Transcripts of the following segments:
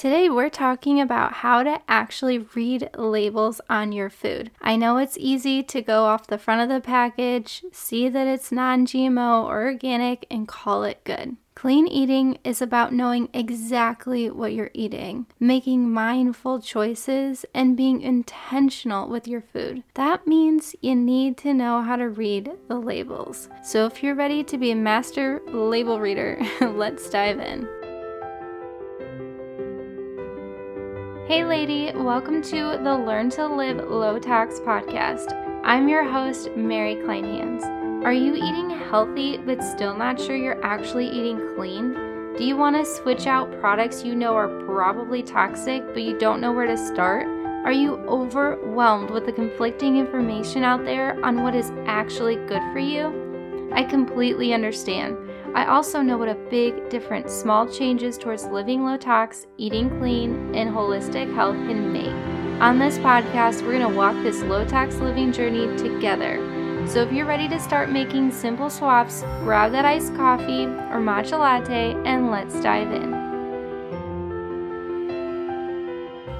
Today, we're talking about how to actually read labels on your food. I know it's easy to go off the front of the package, see that it's non GMO or organic, and call it good. Clean eating is about knowing exactly what you're eating, making mindful choices, and being intentional with your food. That means you need to know how to read the labels. So, if you're ready to be a master label reader, let's dive in. Hey, lady, welcome to the Learn to Live Low Tox podcast. I'm your host, Mary Kleinhans. Are you eating healthy but still not sure you're actually eating clean? Do you want to switch out products you know are probably toxic but you don't know where to start? Are you overwhelmed with the conflicting information out there on what is actually good for you? I completely understand. I also know what a big difference small changes towards living low tox, eating clean, and holistic health can make. On this podcast, we're going to walk this low tox living journey together. So if you're ready to start making simple swaps, grab that iced coffee or matcha latte and let's dive in.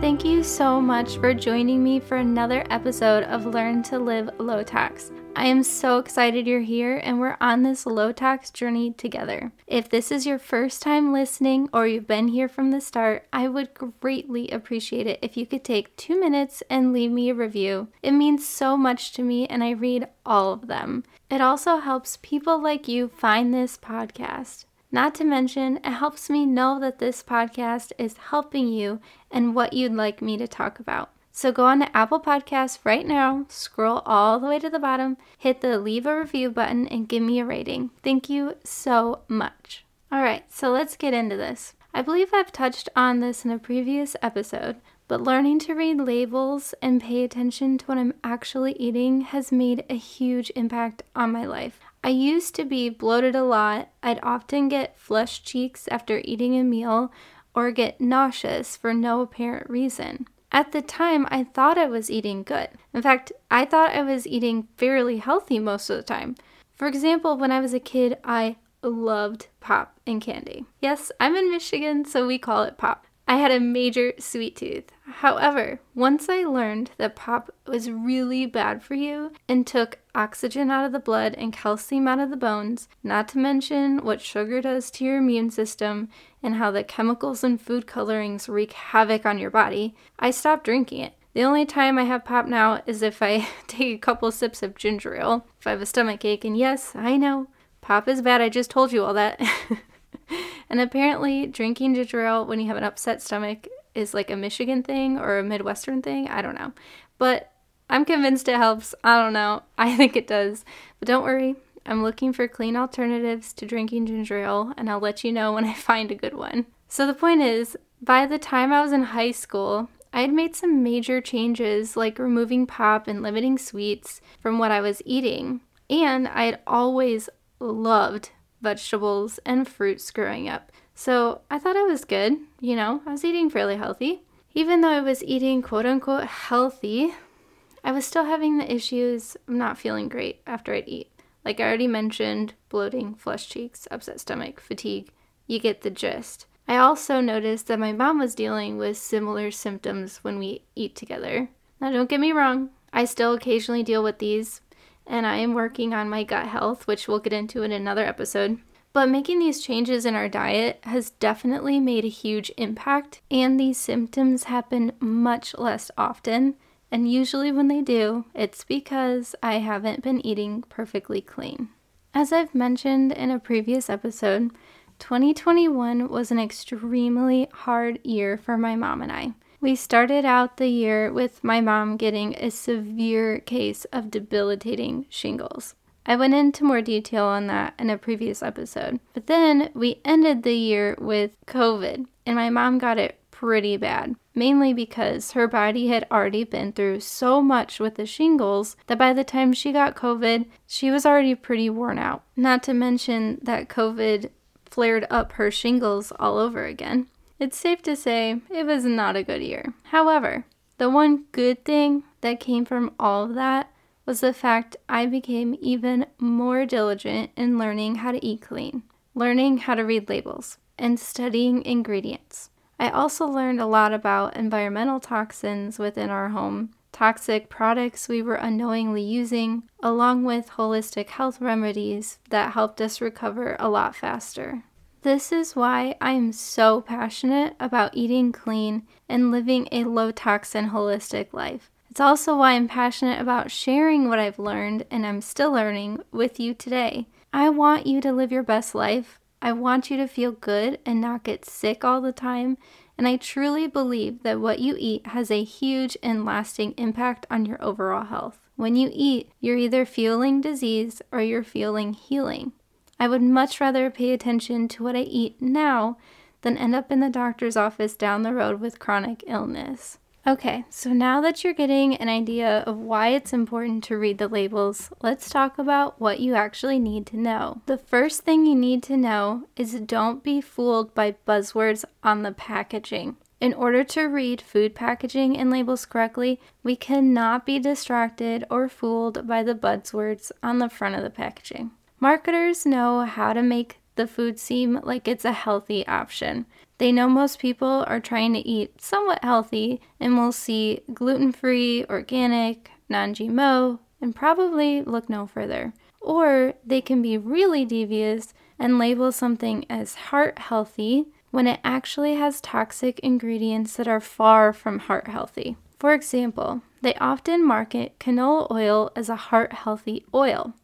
Thank you so much for joining me for another episode of Learn to Live Low Tox. I am so excited you're here and we're on this low tox journey together. If this is your first time listening or you've been here from the start, I would greatly appreciate it if you could take two minutes and leave me a review. It means so much to me and I read all of them. It also helps people like you find this podcast. Not to mention, it helps me know that this podcast is helping you and what you'd like me to talk about. So go on to Apple Podcasts right now, scroll all the way to the bottom, hit the leave a review button, and give me a rating. Thank you so much. All right, so let's get into this. I believe I've touched on this in a previous episode, but learning to read labels and pay attention to what I'm actually eating has made a huge impact on my life. I used to be bloated a lot. I'd often get flushed cheeks after eating a meal or get nauseous for no apparent reason. At the time, I thought I was eating good. In fact, I thought I was eating fairly healthy most of the time. For example, when I was a kid, I loved pop and candy. Yes, I'm in Michigan, so we call it pop. I had a major sweet tooth. However, once I learned that pop was really bad for you and took oxygen out of the blood and calcium out of the bones, not to mention what sugar does to your immune system and how the chemicals and food colorings wreak havoc on your body, I stopped drinking it. The only time I have pop now is if I take a couple sips of ginger ale, if I have a stomach ache, and yes, I know, pop is bad, I just told you all that. and apparently, drinking ginger ale when you have an upset stomach is like a Michigan thing or a Midwestern thing. I don't know. But I'm convinced it helps. I don't know. I think it does. But don't worry. I'm looking for clean alternatives to drinking ginger ale, and I'll let you know when I find a good one. So, the point is, by the time I was in high school, I had made some major changes like removing pop and limiting sweets from what I was eating. And I had always loved vegetables and fruits growing up. So I thought I was good, you know, I was eating fairly healthy. Even though I was eating quote unquote healthy, I was still having the issues of not feeling great after I'd eat. Like I already mentioned, bloating, flushed cheeks, upset stomach, fatigue. You get the gist. I also noticed that my mom was dealing with similar symptoms when we eat together. Now, don't get me wrong, I still occasionally deal with these, and I am working on my gut health, which we'll get into in another episode. But making these changes in our diet has definitely made a huge impact, and these symptoms happen much less often. And usually, when they do, it's because I haven't been eating perfectly clean. As I've mentioned in a previous episode, 2021 was an extremely hard year for my mom and I. We started out the year with my mom getting a severe case of debilitating shingles. I went into more detail on that in a previous episode. But then we ended the year with COVID, and my mom got it pretty bad, mainly because her body had already been through so much with the shingles that by the time she got COVID, she was already pretty worn out. Not to mention that COVID flared up her shingles all over again. It's safe to say it was not a good year. However, the one good thing that came from all of that was the fact I became even more diligent in learning how to eat clean, learning how to read labels, and studying ingredients. I also learned a lot about environmental toxins within our home, toxic products we were unknowingly using, along with holistic health remedies that helped us recover a lot faster. This is why I am so passionate about eating clean and living a low toxin holistic life. It's also why I'm passionate about sharing what I've learned and I'm still learning with you today. I want you to live your best life. I want you to feel good and not get sick all the time. And I truly believe that what you eat has a huge and lasting impact on your overall health. When you eat, you're either fueling disease or you're fueling healing. I would much rather pay attention to what I eat now than end up in the doctor's office down the road with chronic illness. Okay, so now that you're getting an idea of why it's important to read the labels, let's talk about what you actually need to know. The first thing you need to know is don't be fooled by buzzwords on the packaging. In order to read food packaging and labels correctly, we cannot be distracted or fooled by the buzzwords on the front of the packaging. Marketers know how to make the food seem like it's a healthy option. They know most people are trying to eat somewhat healthy and will see gluten free, organic, non GMO, and probably look no further. Or they can be really devious and label something as heart healthy when it actually has toxic ingredients that are far from heart healthy. For example, they often market canola oil as a heart healthy oil.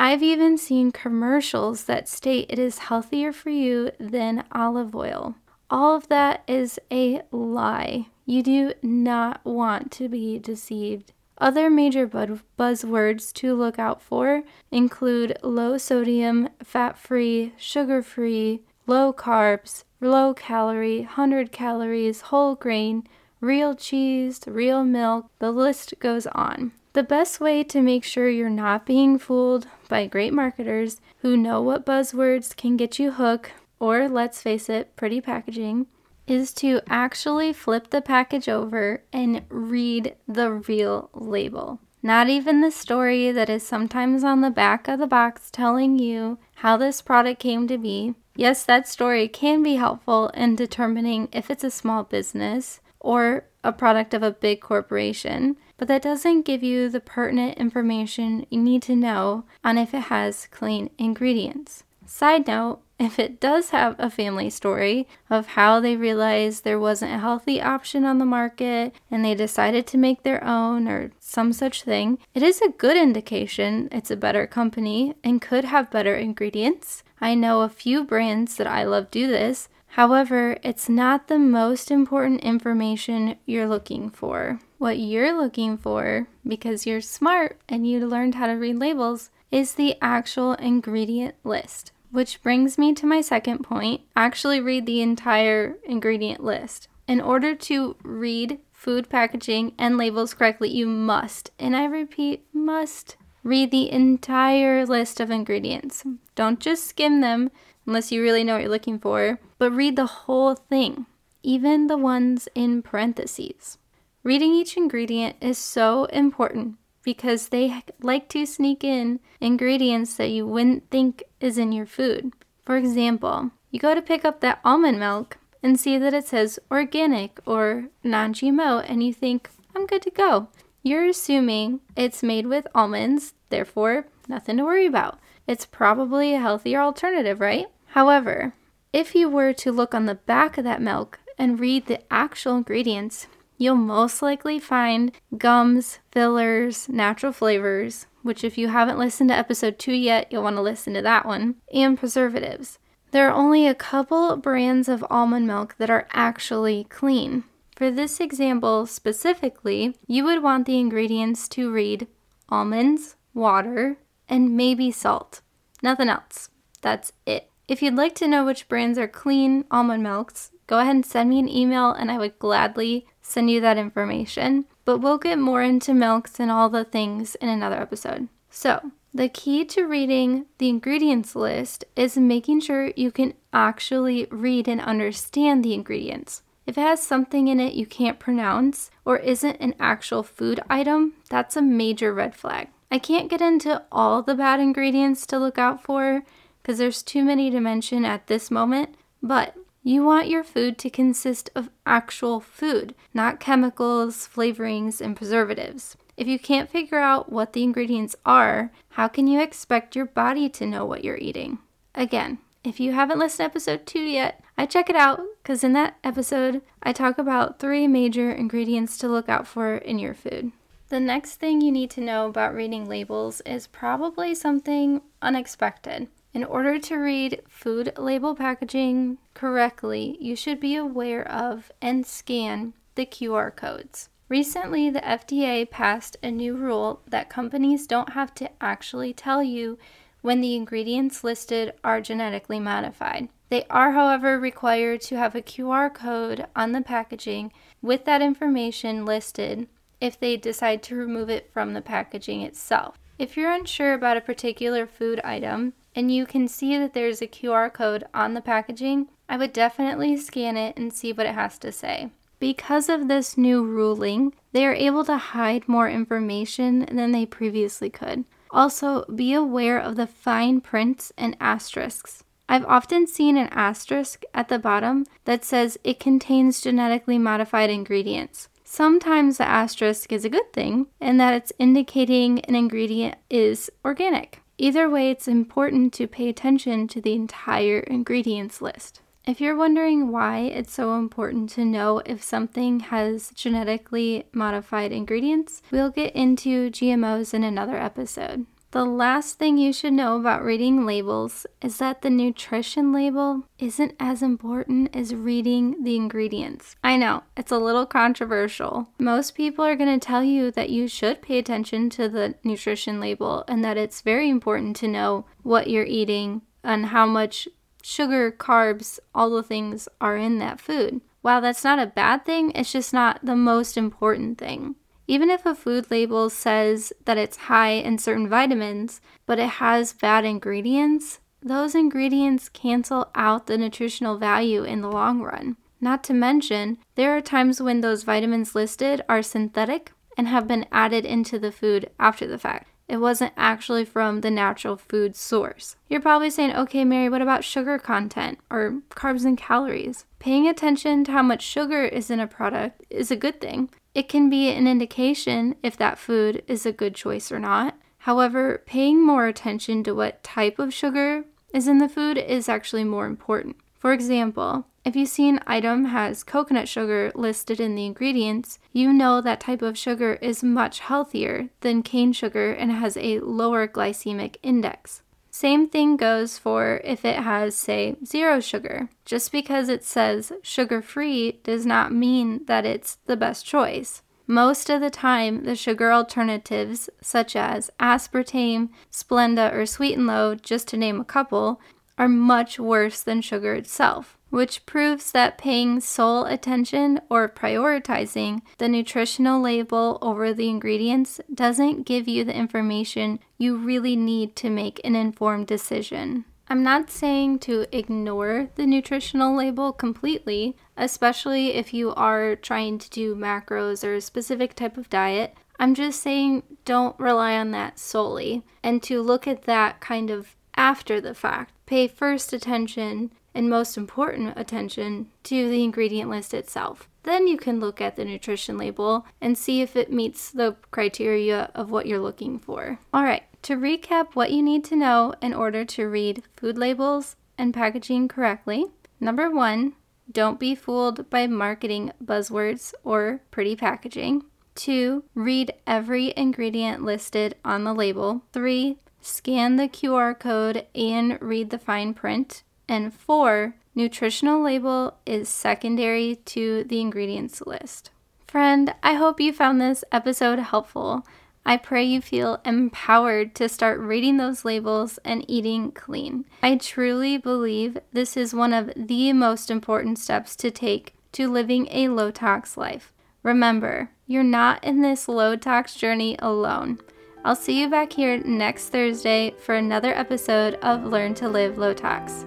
I've even seen commercials that state it is healthier for you than olive oil. All of that is a lie. You do not want to be deceived. Other major buzzwords to look out for include low sodium, fat free, sugar free, low carbs, low calorie, 100 calories, whole grain, real cheese, real milk, the list goes on. The best way to make sure you're not being fooled by great marketers who know what buzzwords can get you hooked, or let's face it, pretty packaging, is to actually flip the package over and read the real label. Not even the story that is sometimes on the back of the box telling you how this product came to be. Yes, that story can be helpful in determining if it's a small business or a product of a big corporation, but that doesn't give you the pertinent information you need to know on if it has clean ingredients. Side note, if it does have a family story of how they realized there wasn't a healthy option on the market and they decided to make their own or some such thing, it is a good indication it's a better company and could have better ingredients. I know a few brands that I love do this, However, it's not the most important information you're looking for. What you're looking for, because you're smart and you learned how to read labels, is the actual ingredient list. Which brings me to my second point actually read the entire ingredient list. In order to read food packaging and labels correctly, you must, and I repeat, must read the entire list of ingredients. Don't just skim them unless you really know what you're looking for, but read the whole thing, even the ones in parentheses. Reading each ingredient is so important because they like to sneak in ingredients that you wouldn't think is in your food. For example, you go to pick up that almond milk and see that it says organic or non GMO, and you think, I'm good to go. You're assuming it's made with almonds, therefore, nothing to worry about. It's probably a healthier alternative, right? However, if you were to look on the back of that milk and read the actual ingredients, you'll most likely find gums, fillers, natural flavors, which, if you haven't listened to episode 2 yet, you'll want to listen to that one, and preservatives. There are only a couple brands of almond milk that are actually clean. For this example specifically, you would want the ingredients to read almonds, water, and maybe salt. Nothing else. That's it. If you'd like to know which brands are clean almond milks, go ahead and send me an email and I would gladly send you that information. But we'll get more into milks and all the things in another episode. So, the key to reading the ingredients list is making sure you can actually read and understand the ingredients. If it has something in it you can't pronounce or isn't an actual food item, that's a major red flag. I can't get into all the bad ingredients to look out for because there's too many to mention at this moment. But You want your food to consist of actual food, not chemicals, flavorings, and preservatives. If you can't figure out what the ingredients are, how can you expect your body to know what you're eating? Again, if you haven't listened to episode 2 yet, I check it out because in that episode, I talk about three major ingredients to look out for in your food. The next thing you need to know about reading labels is probably something unexpected. In order to read food label packaging correctly, you should be aware of and scan the QR codes. Recently, the FDA passed a new rule that companies don't have to actually tell you when the ingredients listed are genetically modified. They are, however, required to have a QR code on the packaging with that information listed if they decide to remove it from the packaging itself. If you're unsure about a particular food item and you can see that there's a QR code on the packaging, I would definitely scan it and see what it has to say. Because of this new ruling, they are able to hide more information than they previously could. Also, be aware of the fine prints and asterisks. I've often seen an asterisk at the bottom that says it contains genetically modified ingredients. Sometimes the asterisk is a good thing and that it's indicating an ingredient is organic. Either way, it's important to pay attention to the entire ingredients list. If you're wondering why it's so important to know if something has genetically modified ingredients, we'll get into GMOs in another episode. The last thing you should know about reading labels is that the nutrition label isn't as important as reading the ingredients. I know, it's a little controversial. Most people are going to tell you that you should pay attention to the nutrition label and that it's very important to know what you're eating and how much sugar, carbs, all the things are in that food. While that's not a bad thing, it's just not the most important thing. Even if a food label says that it's high in certain vitamins, but it has bad ingredients, those ingredients cancel out the nutritional value in the long run. Not to mention, there are times when those vitamins listed are synthetic and have been added into the food after the fact. It wasn't actually from the natural food source. You're probably saying, okay, Mary, what about sugar content or carbs and calories? Paying attention to how much sugar is in a product is a good thing. It can be an indication if that food is a good choice or not. However, paying more attention to what type of sugar is in the food is actually more important. For example, if you see an item has coconut sugar listed in the ingredients, you know that type of sugar is much healthier than cane sugar and has a lower glycemic index. Same thing goes for if it has, say, zero sugar. Just because it says sugar free does not mean that it's the best choice. Most of the time, the sugar alternatives, such as aspartame, Splenda, or Sweet and Low, just to name a couple, are much worse than sugar itself which proves that paying sole attention or prioritizing the nutritional label over the ingredients doesn't give you the information you really need to make an informed decision. I'm not saying to ignore the nutritional label completely, especially if you are trying to do macros or a specific type of diet. I'm just saying don't rely on that solely and to look at that kind of after the fact. Pay first attention and most important attention to the ingredient list itself. Then you can look at the nutrition label and see if it meets the criteria of what you're looking for. All right, to recap what you need to know in order to read food labels and packaging correctly. Number one, don't be fooled by marketing buzzwords or pretty packaging. Two, read every ingredient listed on the label. Three, scan the QR code and read the fine print. And four, nutritional label is secondary to the ingredients list. Friend, I hope you found this episode helpful. I pray you feel empowered to start reading those labels and eating clean. I truly believe this is one of the most important steps to take to living a low tox life. Remember, you're not in this low tox journey alone. I'll see you back here next Thursday for another episode of Learn to Live Low Tox.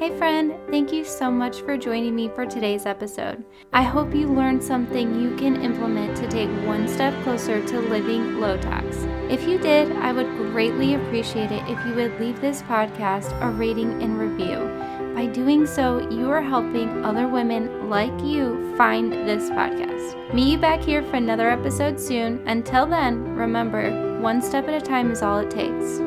Hey, friend, thank you so much for joining me for today's episode. I hope you learned something you can implement to take one step closer to living low tox. If you did, I would greatly appreciate it if you would leave this podcast a rating and review. By doing so, you are helping other women like you find this podcast. Meet you back here for another episode soon. Until then, remember, one step at a time is all it takes.